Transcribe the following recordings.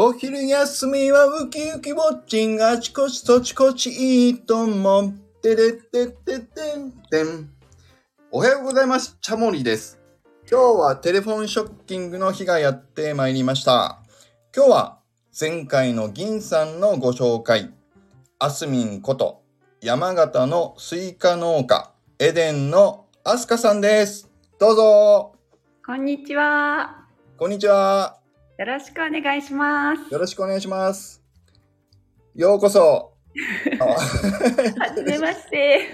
お昼休みはウキウキウォッチングあちこちそちこちいいとも。てれってってってんてん。おはようございます。チャモリです。今日はテレフォンショッキングの日がやってまいりました。今日は前回の銀さんのご紹介。アスミンこと山形のスイカ農家エデンのアスカさんです。どうぞ。こんにちは。こんにちは。よろしくお願いします。よろしくお願いします。ようこそ。あはじめまして。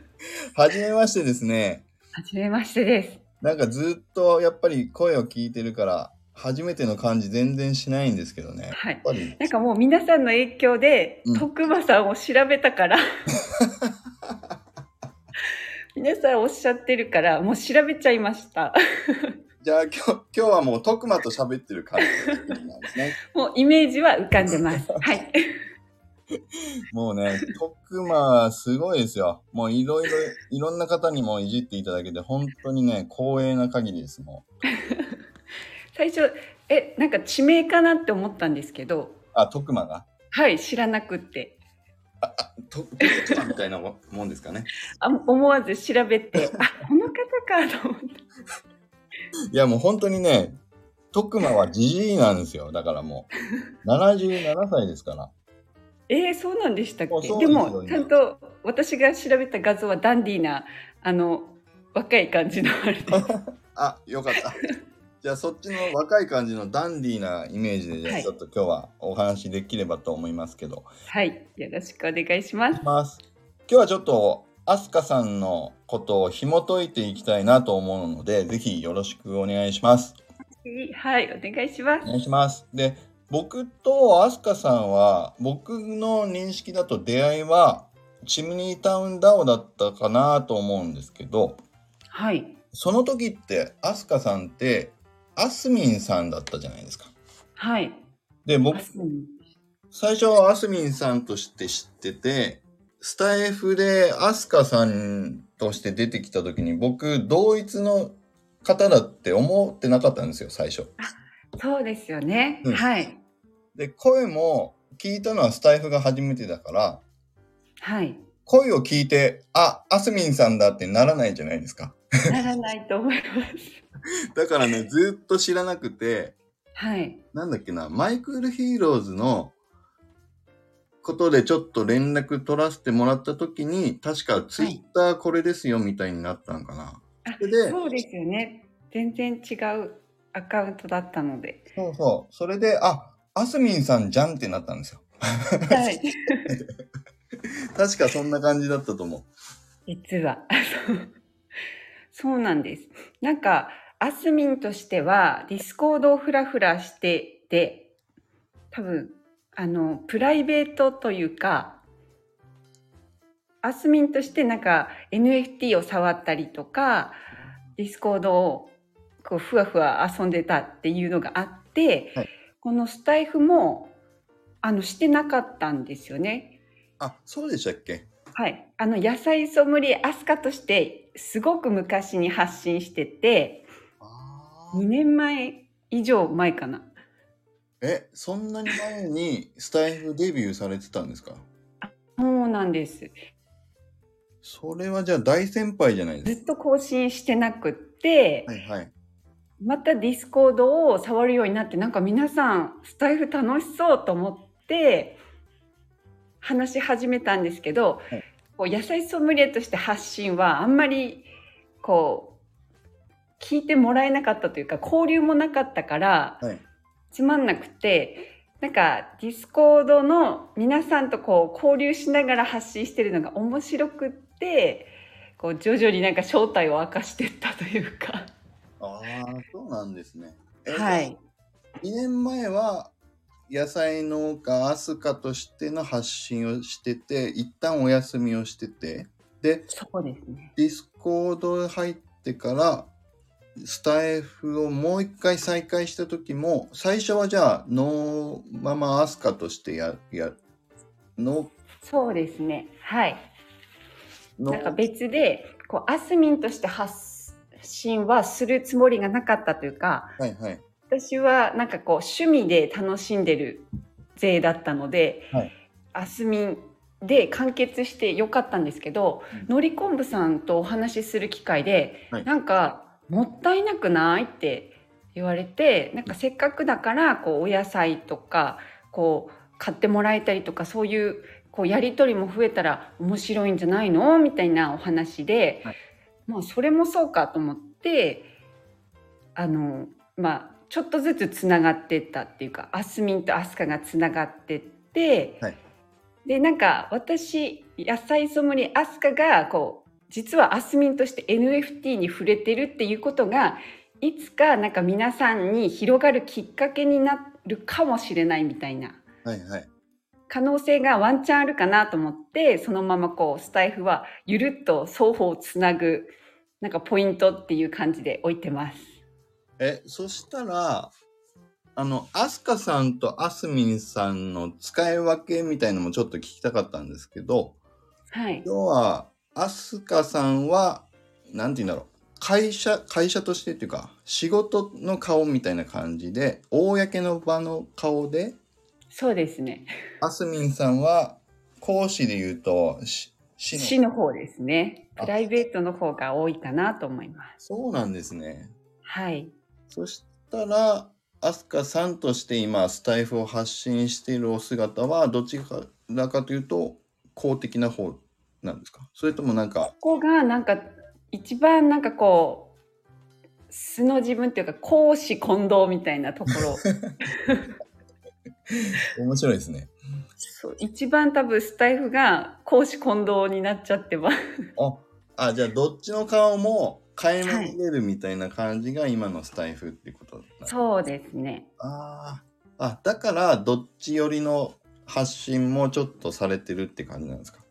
はじめましてですね。はじめましてです。なんかずっとやっぱり声を聞いてるから、初めての感じ全然しないんですけどね。はい。なんかもう皆さんの影響で、うん徳馬さんを調べたから。皆さんおっしゃってるから、もう調べちゃいました。じゃあ今日今日はもう徳間と喋ってる感じなんですね。もうイメージは浮かんでます。はい。もうね、徳間すごいですよ。もういろいろ、いろんな方にもいじっていただけて、本当にね、光栄な限りです。もう。最初、え、なんか地名かなって思ったんですけど、あ、徳間が？はい、知らなくって。と徳間みたいなももんですかね。あ思わず調べて、あ、この方かと思って。いやもう本当にね、徳間はじじいなんですよ。だからもう、77歳ですから。えー、そうなんでしたっあけでもちゃんと私が調べた画像はダンディーなあの若い感じのあれで あ、よかった。じゃあそっちの若い感じのダンディーなイメージで、じゃはいあちょっと今日はお話できればと思いますけど。はいよろしくお願いしますます。今日はちょっと、アスカさんのことを紐解いていきたいなと思うので、ぜひよろしくお願いします。はいお願いしますお願いします。で、僕とアスカさんは、僕の認識だと出会いは、チムニータウンダオだったかなと思うんですけど、はいその時って、アスカさんって、アスミンさんだったじゃないですか。はいで、僕最初はアスミンさんとして知ってて、スタイフでアスカさんとして出てきた時に僕、同一の方だって思ってなかったんですよ、最初。そうですよね、うん。はい。で、声も聞いたのはスタイフが初めてだから、はい。声を聞いて、あ、アスミンさんだってならないじゃないですか。ならないと思います。だからね、ずっと知らなくて、はい。なんだっけな、マイクールヒーローズのことでちょっと連絡取らせてもらった時に、確かツイッターこれですよみたいになったんかな。あそれでそうですよね全然違うアカウントだったのでそうそう。それで、あ、アスミンさんじゃんってなったんですよ。はい 確かそんな感じだったと思う。実はそう そうなんですなんかアスミンとしてはディスコードをフラフラしてて多分あのプライベートというかアスミンとしてなんか NFT を触ったりとかディスコードをこうふわふわ遊んでたっていうのがあって、はい。このスタイフもあのしてなかったんですよね。あ、そうでしたっけ？はい、あの野菜ソムリエアスカとしてすごく昔に発信しててあ2年前以上前かなえ、そんなに前にスタイフデビューされてたんですか？そうなんですそれはじゃあ大先輩じゃないですずっと更新してなくって、か。はいはい。またディスコードを触るようになってなんか皆さんスタイフ楽しそうと思って話し始めたんですけど、はいこう野菜ソムリエとして発信はあんまりこう聞いてもらえなかったというか交流もなかったから、はいつまんなくてなんかディスコードの皆さんとこう交流しながら発信してるのが面白くってこう徐々になんか正体を明かしていったというか。ああ、そうなんですね。えはい。2年前は野菜農家アスカとしての発信をしてて一旦お休みをしててでそうですね。ディスコード入ってからスタイフをもう一回再開した時も最初はじゃあ農ママアスカとしてややのそうですね。はい。のなんか別で、こう、アスミンとして発信はするつもりがなかったというか、はいはい私はなんかこう趣味で楽しんでる勢だったので、はいあすみんで完結してよかったんですけど、うんのりこんぶさんとお話しする機会で、はいなんかもったいなくない？って言われてなんかせっかくだからこうお野菜とかこう買ってもらえたりとかそういうこうやり取りも増えたら面白いんじゃないの？みたいなお話で、はい。まあそれもそうかと思ってあのまあちょっとずつつながってったっていうかあすみんとあすかがつながってって、はい。でなんか私野菜ソムリエアスカがこう実はアスミンとして NFT に触れてるっていうことがいつかなんか皆さんに広がるきっかけになるかもしれないみたいなはいはい。可能性がワンチャンあるかなと思ってそのままこうスタイフはゆるっと双方つなぐなんかポイントっていう感じで置いてます。え、そしたら、あの、アスカさんとアスミンさんの使い分けみたいのもちょっと聞きたかったんですけど、はい、要は、アスカさんは、なんて言うんだろう。会社、会社としてっていうか、仕事の顔みたいな感じで、公の場の顔で、そうですね。アスミンさんは、講師で言うと、し市の市の方ですね。あプライベートの方が多いかなと思います。そうなんですね。はい。そしたら、アスカさんとして今、スタイフを発信しているお姿は、どちらかというと、公的な方なんですか？それともなんか、ここがなんか一番なんかこう素の自分っていうか公私混同みたいなところ。面白いですね。そう一番多分スタイフが公私混同になっちゃってばあ、じゃあ、どっちの顔も垣間見れるみたいな感じが今のスタイフっていうことなんですそうですね。あー。あ、だから、どっち寄りの発信もちょっとされてるって感じなんですか？あ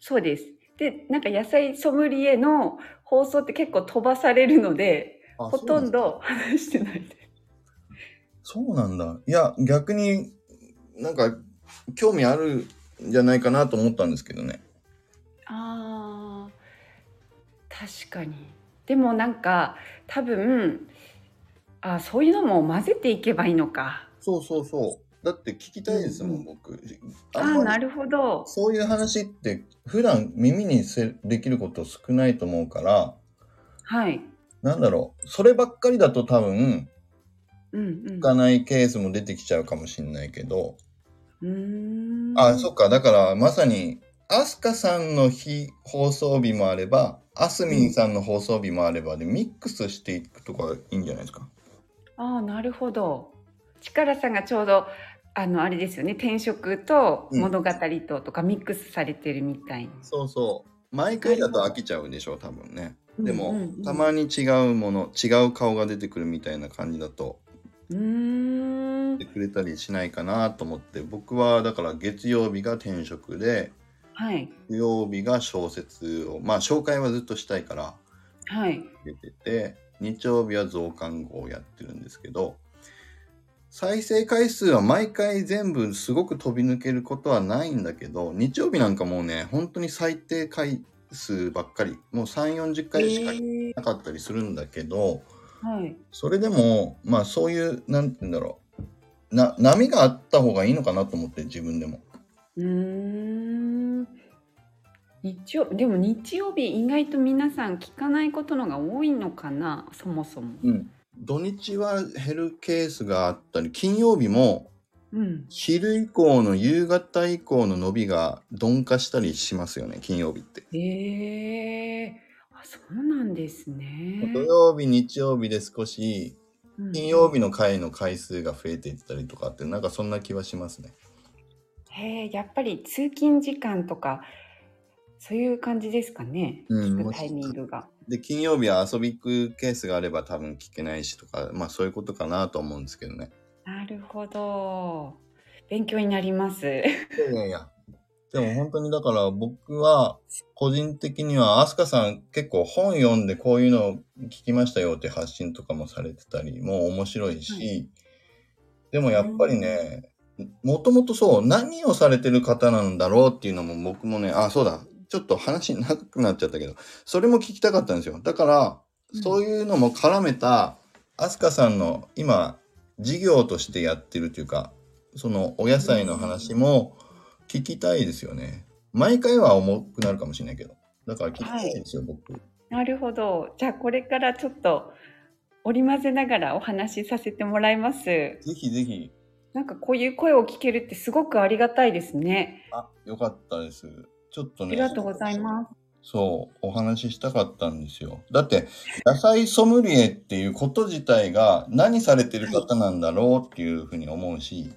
そうですでなんか野菜ソムリエの放送って結構飛ばされるのであほとんど話してないですそうなんだ。いや、逆になんか興味あるんじゃないかなと思ったんですけどね。あー確かにでもなんか多分あそういうのも混ぜていけばいいのかそうそうそう。だって聞きたいですもん、うんうん僕。ああなるほどそういう話って普段耳にせできること少ないと思うから、はいなんだろう。そればっかりだと多分、うんうんいかないケースも出てきちゃうかもしれないけど、うーんあ、そっか。だから、まさに、アスカさんの日放送日もあれば、アスミンさんの放送日もあればで、ミックスしていくとかいいんじゃないですか。ああなるほど力さんがちょうどあのあれですよね。転職とうん。物語ととかミックスされてるみたいな、そうそう。毎回だと飽きちゃうでしょう、多分ね。でも、うんうん。うんたまに違うもの、違う顔が出てくるみたいな感じだと、うーん。出てくれたりしないかなと思って、僕はだから月曜日が転職で、はい。木曜日が小説を、まあ紹介はずっとしたいから、はい。出てて日曜日は増刊号をやってるんですけど再生回数は毎回全部すごく飛び抜けることはないんだけど日曜日なんかもうね本当に最低回数ばっかり。もう3 4 0回しかえー。なかったりするんだけど、はい。それでもまあそういうなんて言うんだろう。な波があった方がいいのかなと思って自分でも。うーん。日曜でも日曜日意外と皆さん聞かないことのが多いのかなそもそも。うん土日は減るケースがあったり金曜日もうん、昼以降の夕方以降の伸びが鈍化したりしますよね金曜日って。へえあそうなんですね。土曜日日曜日で少しうん金曜日の回の回数が増えていったりとかってなんかそんな気はしますね。へえやっぱり通勤時間とかそういう感じですかね、うん聞くタイミングが。で金曜日は遊び行くケースがあれば多分聞けないしとかまあそういうことかなと思うんですけどね。なるほど勉強になります。いやいやいや。でも本当にだから僕は個人的には飛鳥さん結構本読んでこういうのを聞きましたよって発信とかもされてたりも面白いし、はでもやっぱりね、もともとそう何をされてる方なんだろうっていうのも僕もね、あ、そうだ、ちょっと話長くなっちゃったけど、それも聞きたかったんですよ。だから、うんそういうのも絡めた飛鳥さんの今事業としてやってるというか、そのお野菜の話も聞きたいですよね。毎回は重くなるかもしれないけど。だから聞きたいですよ、僕。なるほど。じゃあこれからちょっと織り交ぜながらお話しさせてもらいます。ぜひぜひ。なんかこういう声を聞けるってすごくありがたいですね。あ、よかったです。ちょっとね。ありがとうございます。そう、お話ししたかったんですよ。だって、野菜ソムリエっていうこと自体が何されてる方なんだろうっていうふうに思うし、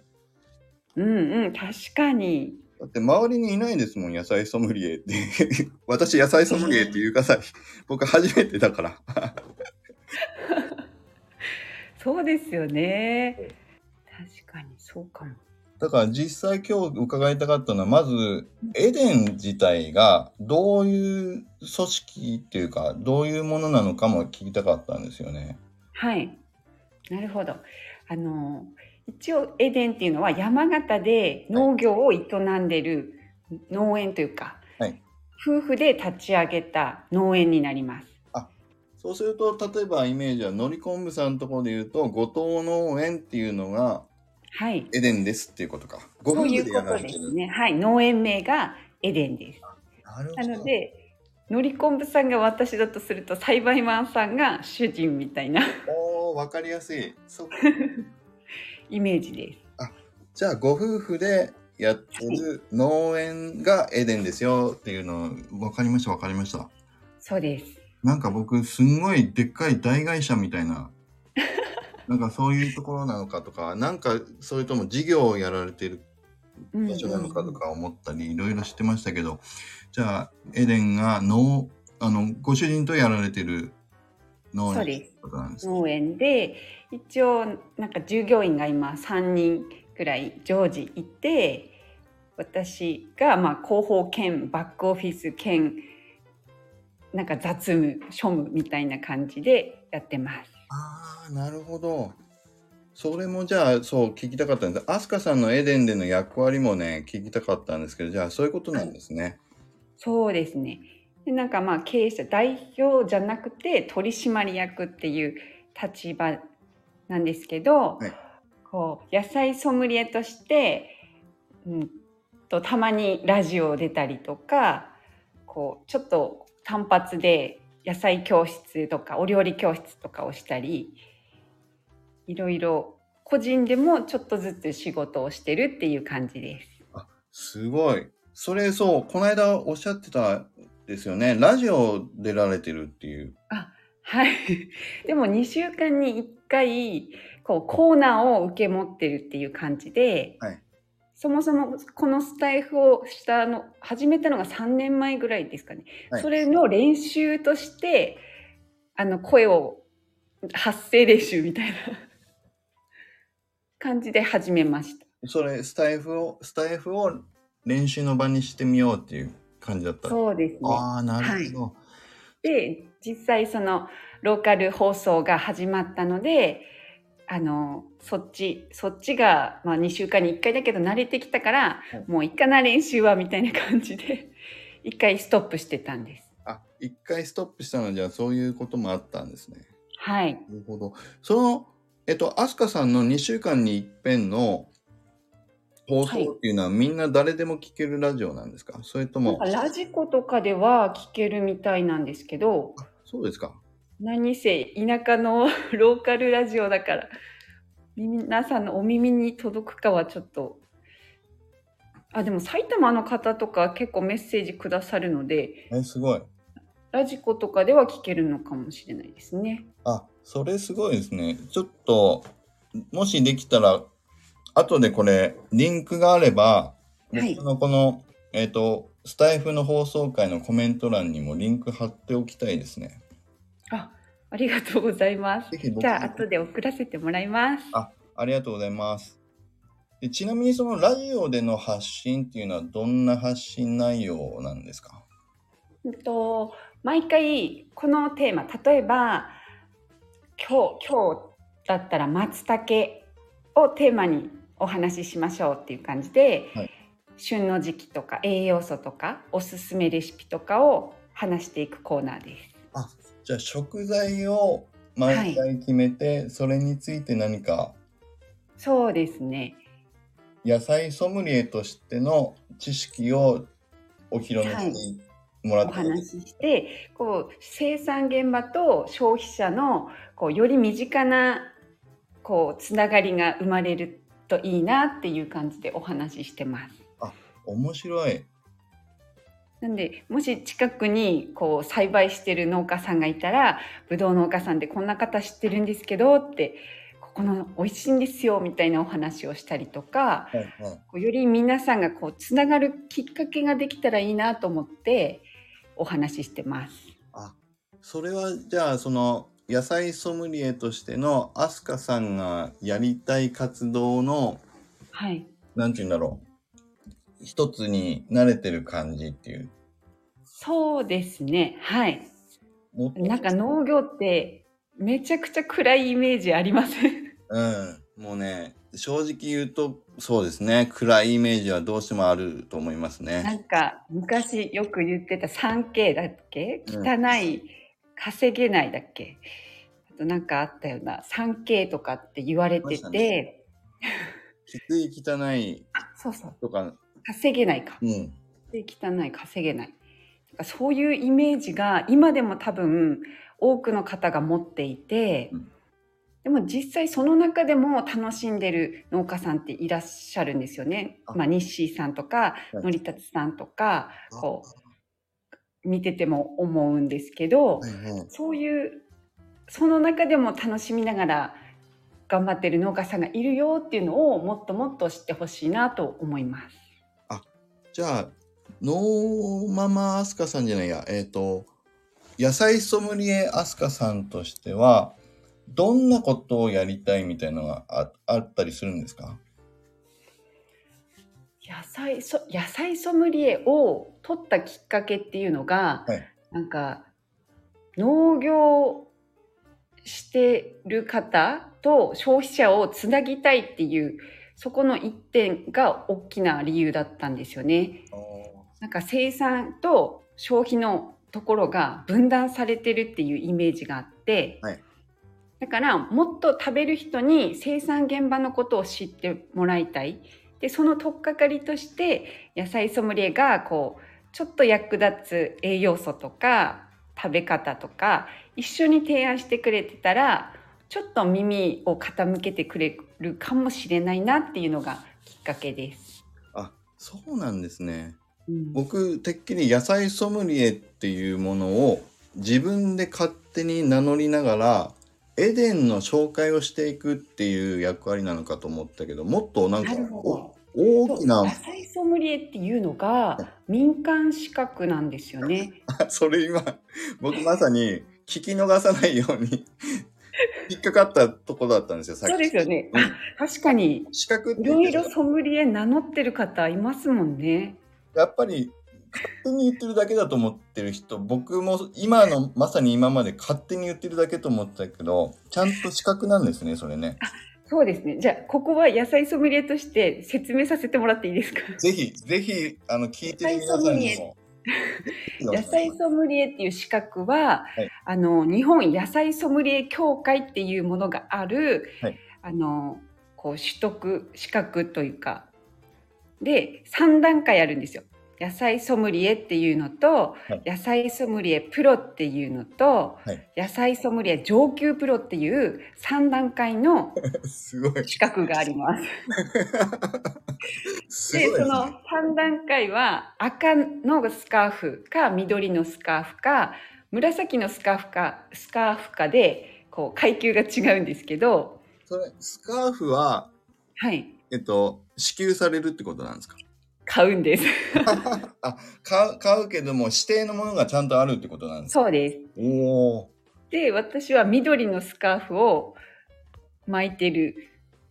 うんうん、確かに。だって周りにいないですもん、野菜ソムリエって。私、野菜ソムリエっていうかさ、僕初めてだから。そうですよね。確かにそうかも。だから実際今日伺いたかったのは、まず、エデン自体がどういう組織っていうか、どういうものなのかも聞きたかったんですよね。はい。なるほど。あの、一応エデンっていうのは山形で農業を営んでる農園というか、はい夫婦で立ち上げた農園になります。そうすると、例えばイメージは、のりこんぶさんのところで言うと、後藤農園っていうのがはい。エデンですっていうことか。ご夫婦でやられてる。ね。はい。農園名がエデンです。なるほど。なので、のりこんぶさんが私だとすると、栽培マンさんが主人みたいなおー、わかりやすい。そ イメージです。じゃあ、ご夫婦でやってる農園がエデンですよっていうの、わかりました、わかりました。そうです。なんか僕、すんごいでっかい大会社みたいな、なんかそういうところなのかとか、なんかそれとも事業をやられてるうん場所なのかとか思ったり、いろいろ知ってましたけど、じゃあ、エデンが農、あの、ご主人とやられてる農園で。農園で一応なんか従業員が今3人くらい常時いて私がまあ広報兼バックオフィス兼なんか雑務庶務みたいな感じでやってます。ああ、なるほど。それもじゃあ、そう聞きたかったんです。アスカさんのエデンでの役割もね、聞きたかったんですけど、じゃあそういうことなんですね。そうですね。でなんかまあ経営者代表じゃなくて取締役っていう立場なんですけど、はいこう野菜ソムリエとして、うん、とたまにラジオ出たりとかこうちょっと単発で野菜教室とかお料理教室とかをしたりいろいろ個人でもちょっとずつ仕事をしてるっていう感じです。すごい。それそう、この間おっしゃってたですよね。ラジオ出られてるっていう。はい。でも2週間に1回こうコーナーを受け持ってるっていう感じで、はいそもそもこのスタイフをしたの始めたのが3年前ぐらいですかね。はいそれの練習としてあの声を発声練習みたいな 感じで始めました。それ、スタイフを、スタイフを練習の場にしてみようっていう感じだった。そうですね。ああ、なるほど。で実際そのローカル放送が始まったのであのそっちそっちが、まあ、2週間に1回だけど慣れてきたから、はいもういいかな練習はみたいな感じで 1回ストップしてたんです。あ、一回ストップしたのじゃあそういうこともあったんですね。はい、なるほど。その、えっと、アスカさんの2週間に一遍の放送っていうのは、みんな誰でも聞けるラジオなんですか？それともラジコとかでは聞けるみたいなんですけどあそうですか。何せ田舎のローカルラジオだから皆さんのお耳に届くかはちょっとあでも埼玉の方とか結構メッセージくださるのでえ、すごい。ラジコとかでは聞けるのかもしれないですね。あ、それすごいですね。ちょっと、もしできたら、後でこれ、リンクがあれば、はい僕のこの、えっ、と、スタイフの放送回のコメント欄にもリンク貼っておきたいですね。あ、ありがとうございます。じゃあ後で送らせてもらいます。あありがとうございます。でちなみにそのラジオでの発信っていうのはどんな発信内容なんですか？うんと毎回このテーマ例えば今日今日だったら松茸をテーマにお話ししましょうっていう感じで、はい旬の時期とか栄養素とかおすすめレシピとかを話していくコーナーです。じゃあ食材を毎回決めて、それについて何かそうですね。野菜ソムリエとしての知識をお披露目してもらっおて、話しして、こう生産現場と消費者のこうより身近なこうつながりが生まれるといいなっていう感じでお話ししてます。面白い。なんでもし近くにこう栽培してる農家さんがいたらぶどう農家さんでこんな方知ってるんですけどってここの美味しいんですよみたいなお話をしたりとかはいはい。こうより皆さんがこうつながるきっかけができたらいいなと思ってお話ししてます。それはじゃあその野菜ソムリエとしてのアスカさんがやりたい活動のはい、なんて言うんだろう一つに慣れてる感じっていう。そうですね。はい。なんか農業ってめちゃくちゃ暗いイメージありません？うん。もうね正直言うとそうですね。暗いイメージはどうしてもあると思いますなねんか昔よく言ってた 3K だっけ？うん汚い、稼げないだっけ？あとなんかあったような 3K とかって言われてて、きつい汚いあそうそう。とか稼げないか。うん。で汚い稼げない。そういうイメージが今でも多分多くの方が持っていて、うん。でも実際その中でも楽しんでる農家さんっていらっしゃるんですよね。あ。まあ、日誌さんとか、はい。のりたつさんとかこう見てても思うんですけど、はいはい。そういうその中でも楽しみながら頑張ってる農家さんがいるよっていうのをもっともっと知ってほしいなと思います。じゃあ、ノーママアスカさんじゃないや、えっ、と、野菜ソムリエアスカさんとしては、どんなことをやりたいみたいなのがああったりするんですか？野菜そ野菜ソムリエを取ったきっかけっていうのが、はい。なんか農業してる方と消費者をつなぎたいっていうそこの一点が大きな理由だったんですよね。なんか生産と消費のところが分断されてるっていうイメージがあって、はい。だからもっと食べる人に生産現場のことを知ってもらいたい。でその取っかかりとして野菜ソムリエがこうちょっと役立つ栄養素とか食べ方とか一緒に提案してくれてたらちょっと耳を傾けてくれるかもしれないなっていうのがきっかけです。あ、そうなんですね。うん僕、てっきり野菜ソムリエっていうものを自分で勝手に名乗りながら、エデンの紹介をしていくっていう役割なのかと思ったけど、もっとなんか大きな野菜ソムリエっていうのが民間資格なんですよね。それ今、僕まさに聞き逃さないように引っかかったところだったんですよ、さっき。そうですよね。うんあ確かに資格いろいろソムリエ名乗ってる方いますもんね。やっぱり勝手に言ってるだけだと思ってる人、僕も今のまさに今まで勝手に言ってるだけと思ってたけど、ちゃんと資格なんですね、それね。そうですね。じゃあここは野菜ソムリエとして説明させてもらっていいですか？ぜひ、ぜひ、あの、聞いてる皆さんにも。野菜ソムリエっていう資格は、はいあの日本野菜ソムリエ協会っていうものがある、はいあのこう取得資格というかで3段階あるんですよ。野菜ソムリエっていうのと、はい野菜ソムリエプロっていうのと、はい野菜ソムリエ上級プロっていう3段階の すごい。資格があります。すごいですでそのね。3段階は赤のスカーフか緑のスカーフか紫のスカーフかスカーフかでこう階級が違うんですけどそれ、スカーフは、はいえっと、支給されるってことなんですか？買うんです。あ買う、買うけども、指定のものがちゃんとあるってことなんですか？そうです。おお。で私は緑のスカーフを巻いてる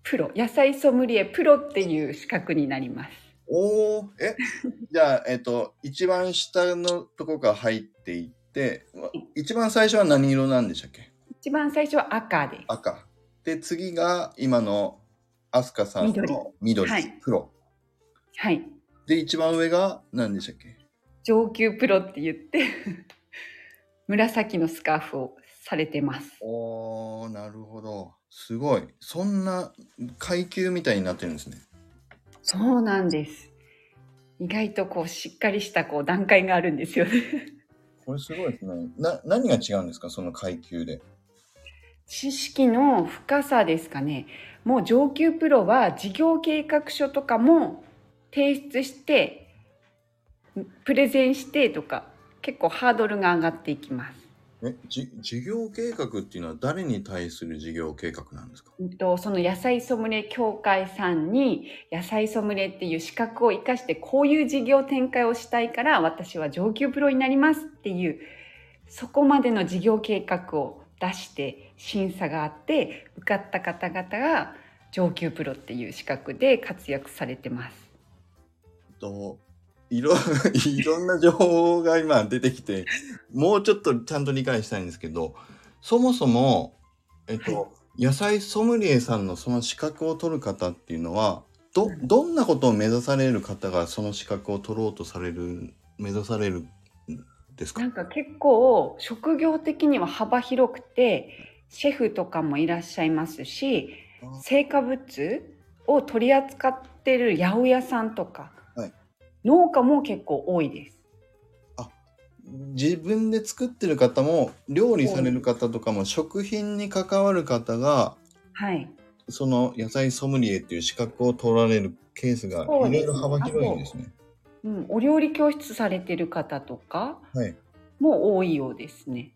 プロ野菜ソムリエプロっていう資格になります。おお。え、じゃあ、えっと、一番下のとこから入っていって、一番最初は何色なんでしたっけ？一番最初は赤です。赤。で、次が今のアスカさんの緑、はい。黒。はいで、一番上が何でしたっけ？上級プロって言って 紫のスカーフをされてますおーなるほど。すごい。そんな階級みたいになってるんですね。そうなんです。意外とこうしっかりしたこう段階があるんですよね。これすごいですね。な、何が違うんですか？その階級で。知識の深さですかね。もう上級プロは事業計画書とかも提出して、プレゼンしてとか、結構ハードルが上がっていきます。え、じ、事業計画っていうのは誰に対する事業計画なんですか？うんとその野菜ソムリエ協会さんに野菜ソムリエっていう資格を生かしてこういう事業展開をしたいから私は上級プロになりますっていうそこまでの事業計画を出して審査があって受かった方々が上級プロっていう資格で活躍されてます。と、いろ、いろんな情報が今出てきて、もうちょっとちゃんと理解したいんですけど、そもそも、えっと、野菜ソムリエさんのその資格を取る方っていうのは、ど、どんなことを目指される方がその資格を取ろうとされる、目指されるんですか？なんか結構職業的には幅広くてシェフとかもいらっしゃいますし成果物を取り扱ってる八百屋さんとか、はい農家も結構多いです。自分で作ってる方も、料理される方とかも、食品に関わる方が、はい、その野菜ソムリエっていう資格を取られるケースがいろいろ幅広いんですね。うん、お料理教室されてる方とかはい。も多いようですね。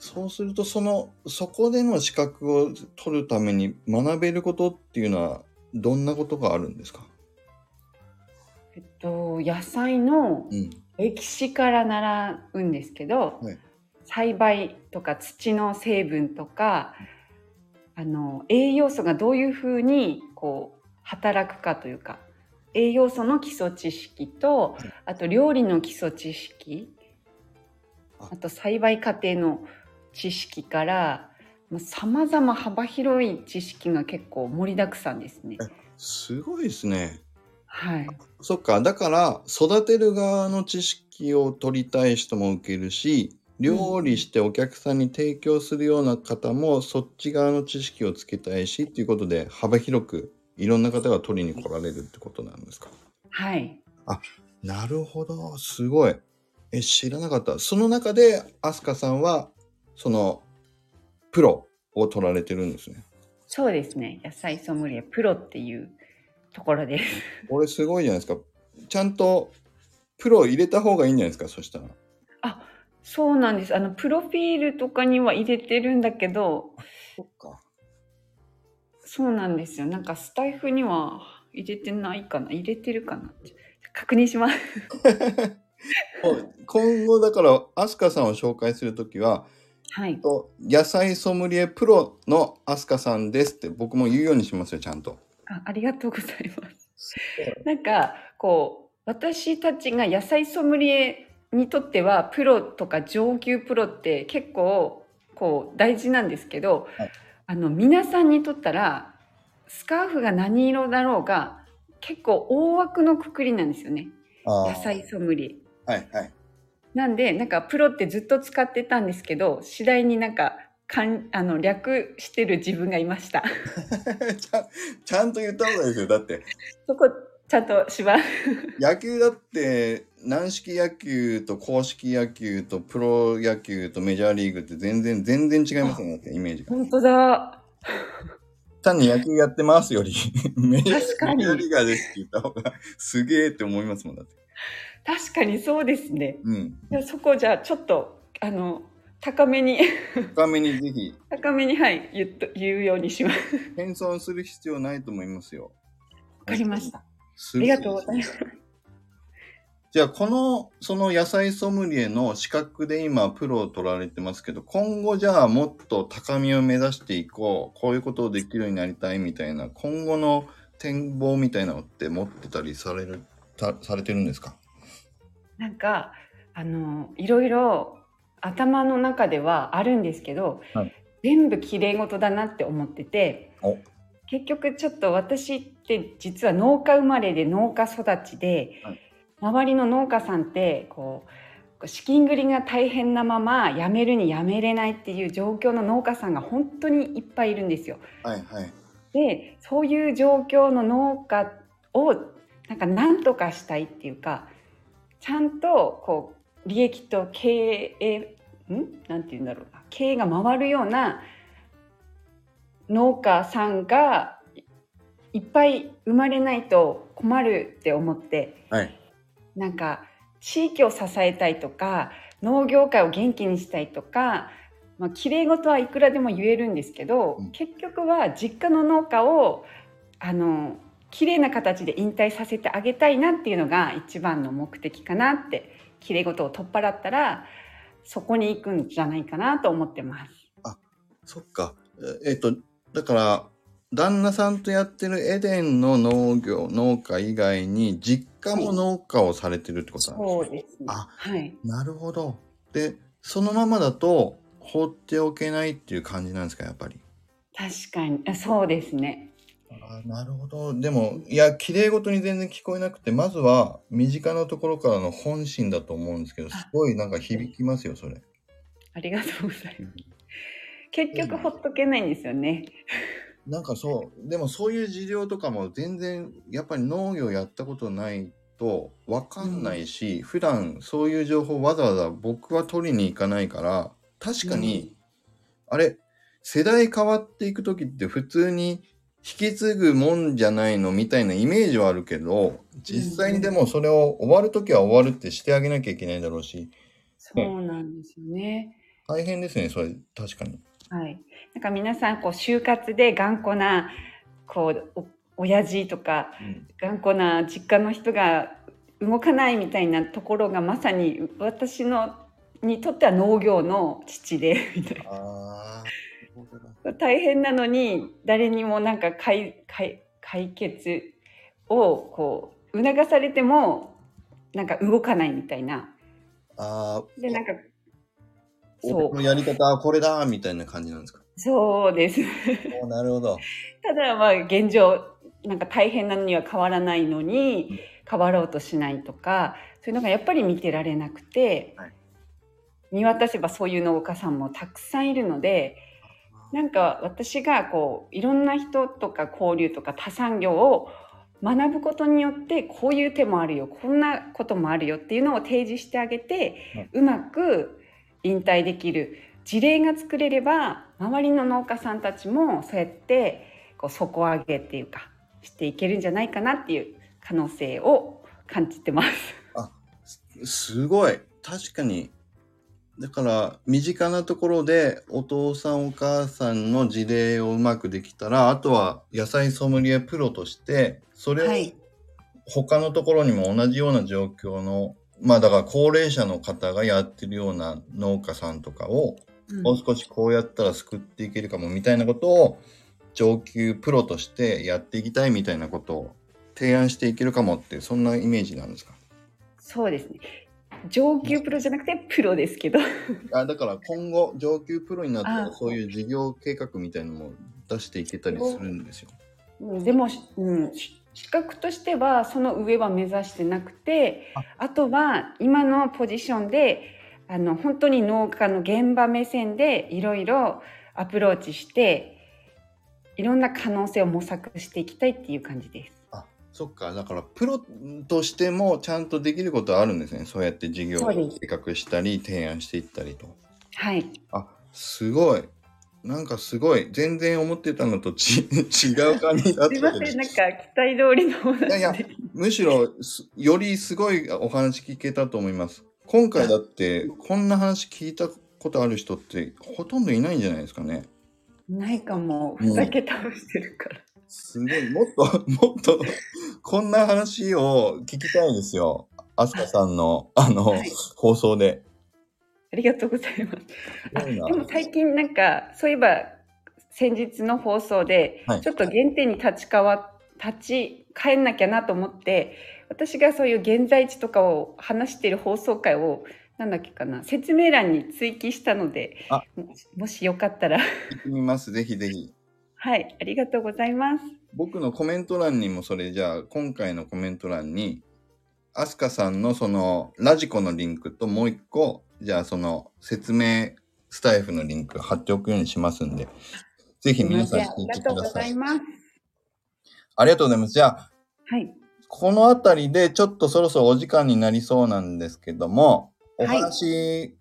そうすると、その、そこでの資格を取るために学べることっていうのは、どんなことがあるんですか？と野菜のうん。歴史から習うんですけど、はい栽培とか土の成分とかあの栄養素がどういうふうにこう働くかというか栄養素の基礎知識とはいあと料理の基礎知識ああと栽培過程の知識からさまざま幅広い知識が結構盛りだくさんですね。すごいですね。はい、そっか。だから、育てる側の知識を取りたい人も受けるし、料理してお客さんに提供するような方も、そっち側の知識をつけたいし、っていうことで、幅広くいろんな方が取りに来られるってことなんですか？はいなるほど。すごい。え、知らなかった。その中で、アスカさんは、その、プロを取られてるんですね。そうですね野菜ソムリエプロっていうところです。これすごいじゃないですか。ちゃんと、プロ入れた方がいいんじゃないですか、そしたら。あそうなんですあのプロフィールとかには入れてるんだけどそっか。そうなんですよなんかスタイフには入れてないかな？入れてるかな？確認します 今後だから、アスカさんを紹介するときは、はいと野菜ソムリエプロのアスカさんですって僕も言うようにしますよ、ちゃんと。あありがとうございます。なんかこう私たちが野菜ソムリエにとってはプロとか上級プロって結構こう大事なんですけど、はい。あの皆さんにとったらスカーフが何色だろうが結構大枠のくくりなんですよね。野菜ソムリエ。はいはい。なんでなんかプロってずっと使ってたんですけど次第になんかかんあの略してる自分がいました。ちゃんちゃんと言った方がいいですよ。だって、そこちゃんとします。野球だって軟式野球と公式野球とプロ野球とメジャーリーグって全然全然違いますよねイメージが。本当だ。単に野球やってますより メジャーリーガーですって言った方がすげえって思いますもんだって。確かにそうですね。うん。そこじゃあちょっとあの高めに深めにぜひ高めにはい言っと言うようにします。謙遜する必要ないと思いますよ。わかりました。すありがとうございます。じゃあこのその野菜ソムリエの資格で今プロを取られてますけど今後じゃあもっと高みを目指していこうこういうことをできるようになりたいみたいな今後の展望みたいなのって持ってたりされるたされてるんですか？なんかあのいろいろ頭の中ではあるんですけど、はい全部綺麗事だなって思っててお結局ちょっと私って実は農家生まれで農家育ちで、はい周りの農家さんってこう資金繰りが大変なまま辞めるに辞めれないっていう状況の農家さんが本当にいっぱいいるんですよ。はいはい。でそういう状況の農家をなんか何とかしたいっていうかちゃんとこう利益と経営ん？なんて言うんだろうな。経営が回るような農家さんがいっぱい生まれないと困るって思ってはい。なんか地域を支えたいとか農業界を元気にしたいとか、まあ綺麗事はいくらでも言えるんですけど、うん。結局は実家の農家をあの綺麗な形で引退させてあげたいなっていうのが一番の目的かなって綺麗事を取っ払ったらそこに行くんじゃないかなと思ってます。そっか。ええっと、だから、旦那さんとやってるエデンの農業、農家以外に、実家も農家をされてるってことなんですかそうですね。あはい。なるほど。で、そのままだと放っておけないっていう感じなんですか、やっぱり？確かにあそうですね。あなるほど。でも、いや、綺麗事に全然聞こえなくて、まずは身近なところからの本心だと思うんですけど、すごいなんか響きますよ、それ。ありがとうございます。結局ほっとけないんですよね。なんかそう、でもそういう事情とかも全然、やっぱり農業やったことないとわかんないし、普段そういう情報わざわざ僕は取りに行かないから、確かに、あれ、世代変わっていく時って普通に引き継ぐもんじゃないのみたいなイメージはあるけど、実際にでもそれを終わる時は終わるってしてあげなきゃいけないだろうし、そうなんですよね。大変ですね、それ、確かに。はい。なんか皆さんこう就活で頑固なこうお親父とか頑固な実家の人が動かないみたいなところがまさに私のにとっては農業の父でみたいあな大変なのに誰にもなんか解解解決をこう促されてもなんか動かないみたいな。あー、でなんか俺のやり方はこれだみたいな感じなんですか？そうです。おなるほど。ただまあ現状なんか大変なのには変わらないのに変わろうとしないとかそういうのがやっぱり見てられなくて、はい。見渡せばそういう農家さんもたくさんいるのでなんか私がこういろんな人とか交流とか他産業を学ぶことによってこういう手もあるよこんなこともあるよっていうのを提示してあげて、はいうまく引退できる事例が作れれば周りの農家さんたちもそうやってこう底上げっていうかしていけるんじゃないかなっていう可能性を感じてます。すごい。確かに。だから、身近なところでお父さんお母さんの事例をうまくできたら、あとは野菜ソムリエプロとして、それをはい、他のところにも同じような状況の、まあだから高齢者の方がやってるような農家さんとかを、うん。もう少しこうやったら救っていけるかもみたいなことを上級プロとしてやっていきたいみたいなことを提案していけるかもってそんなイメージなんですか？そうですね上級プロじゃなくてプロですけど あだから今後上級プロになったらあそういう事業計画みたいなのも出していけたりするんですよ。うんでも、うん、し資格としてはその上は目指してなくてあとは今のポジションであの本当に農家の現場目線でいろいろアプローチしていろんな可能性を模索していきたいっていう感じです。そっかだからプロとしてもちゃんとできることはあるんですね。そうやって事業を計画したり提案していったりと。はい、あすごい。なんかすごい。全然思ってたのとち 違う感じだった。すいません。なんか期待通りのお話で。いやいやむしろすよりすごいお話聞けたと思います。今回だってこんな話聞いたことある人ってほとんどいないんじゃないですかね。ないかも。ふざけ倒してるから。すごい、もっと、もっと、こんな話を聞きたいですよ。アスカさんの、あの、はい放送で。ありがとうございます。あでも最近なんかそういえば先日の放送ではいちょっと原点に立ち変わ立ち返んなきゃなと思って私がそういう現在地とかを話している放送回をなんだっけかな説明欄に追記したのであもしよかったら聞いてみます。ぜひぜひ。はいありがとうございます。僕のコメント欄にもそれじゃあ、今回のコメント欄に、アスカさんのそのラジコのリンクともう一個、じゃあその説明スタイフのリンク貼っておくようにしますんで、ぜひ皆さんあ聞いてりがとうごください。ざいます。ありがとうございます。じゃあ、はい。このあたりでちょっとそろそろお時間になりそうなんですけども、おはい話、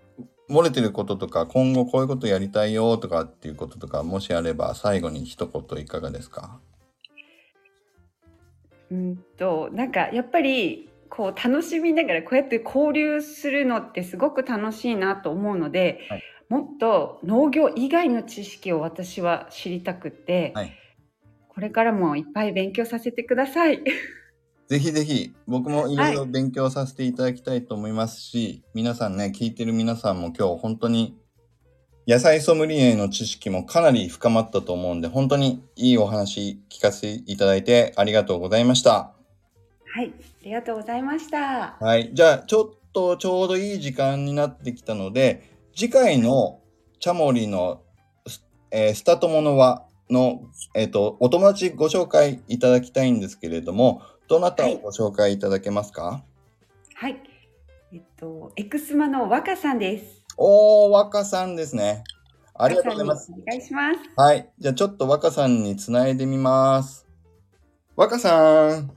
漏れてることとか、今後こういうことやりたいよとかっていうこととか、もしあれば最後に一言いかがですか？うんとなんかやっぱりこう楽しみながらこうやって交流するのってすごく楽しいなと思うので、はい。もっと農業以外の知識を私は知りたくって、はい。これからもいっぱい勉強させてください。ぜひぜひ、僕もいろいろ勉強させていただきたいと思いますし、皆さんね、聞いてる皆さんも今日本当に野菜ソムリエの知識もかなり深まったと思うんで、本当にいいお話聞かせていただいてありがとうございました。はい、ありがとうございました。はい。じゃあ、ちょっとちょうどいい時間になってきたので、次回のチャモリのス,、えースタートものはの、えっ、と、お友達ご紹介いただきたいんですけれども、どなたをご紹介いただけますか、はい、えっとエクスマの若さんです。おー、若さんですね。ありがとうございます。お願いします。はい。じゃあちょっと若さんにつないでみます。若さん。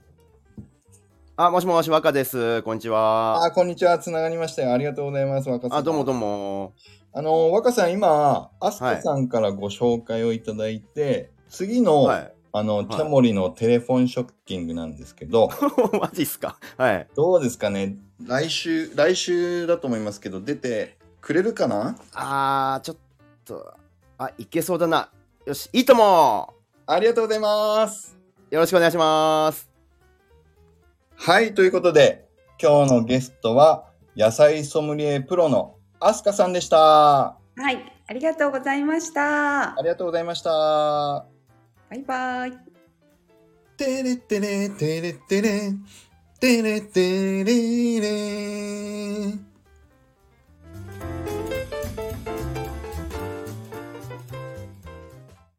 あ、もしもし、若です。こんにちは。あ、こんにちは。つながりましたよ。ありがとうございます。若さん。あ、どうもどうも。あの、若さん、今、アスカさんからご紹介をいただいて、次の、はい。あの、いチャモリのテレフォンショッキングなんですけど、マジっすか？はい。どうですかね？来週、来週だと思いますけど、出てくれるかな？あー、ちょっと、あ、いけそうだな。よし、いいとも。ありがとうございます。よろしくお願いします。はい、ということで、今日のゲストは、野菜ソムリエプロのアスカさんでした。はい、ありがとうございましたあ。りがとうございました。バイバイ。てテレれてれてテレれてれれ。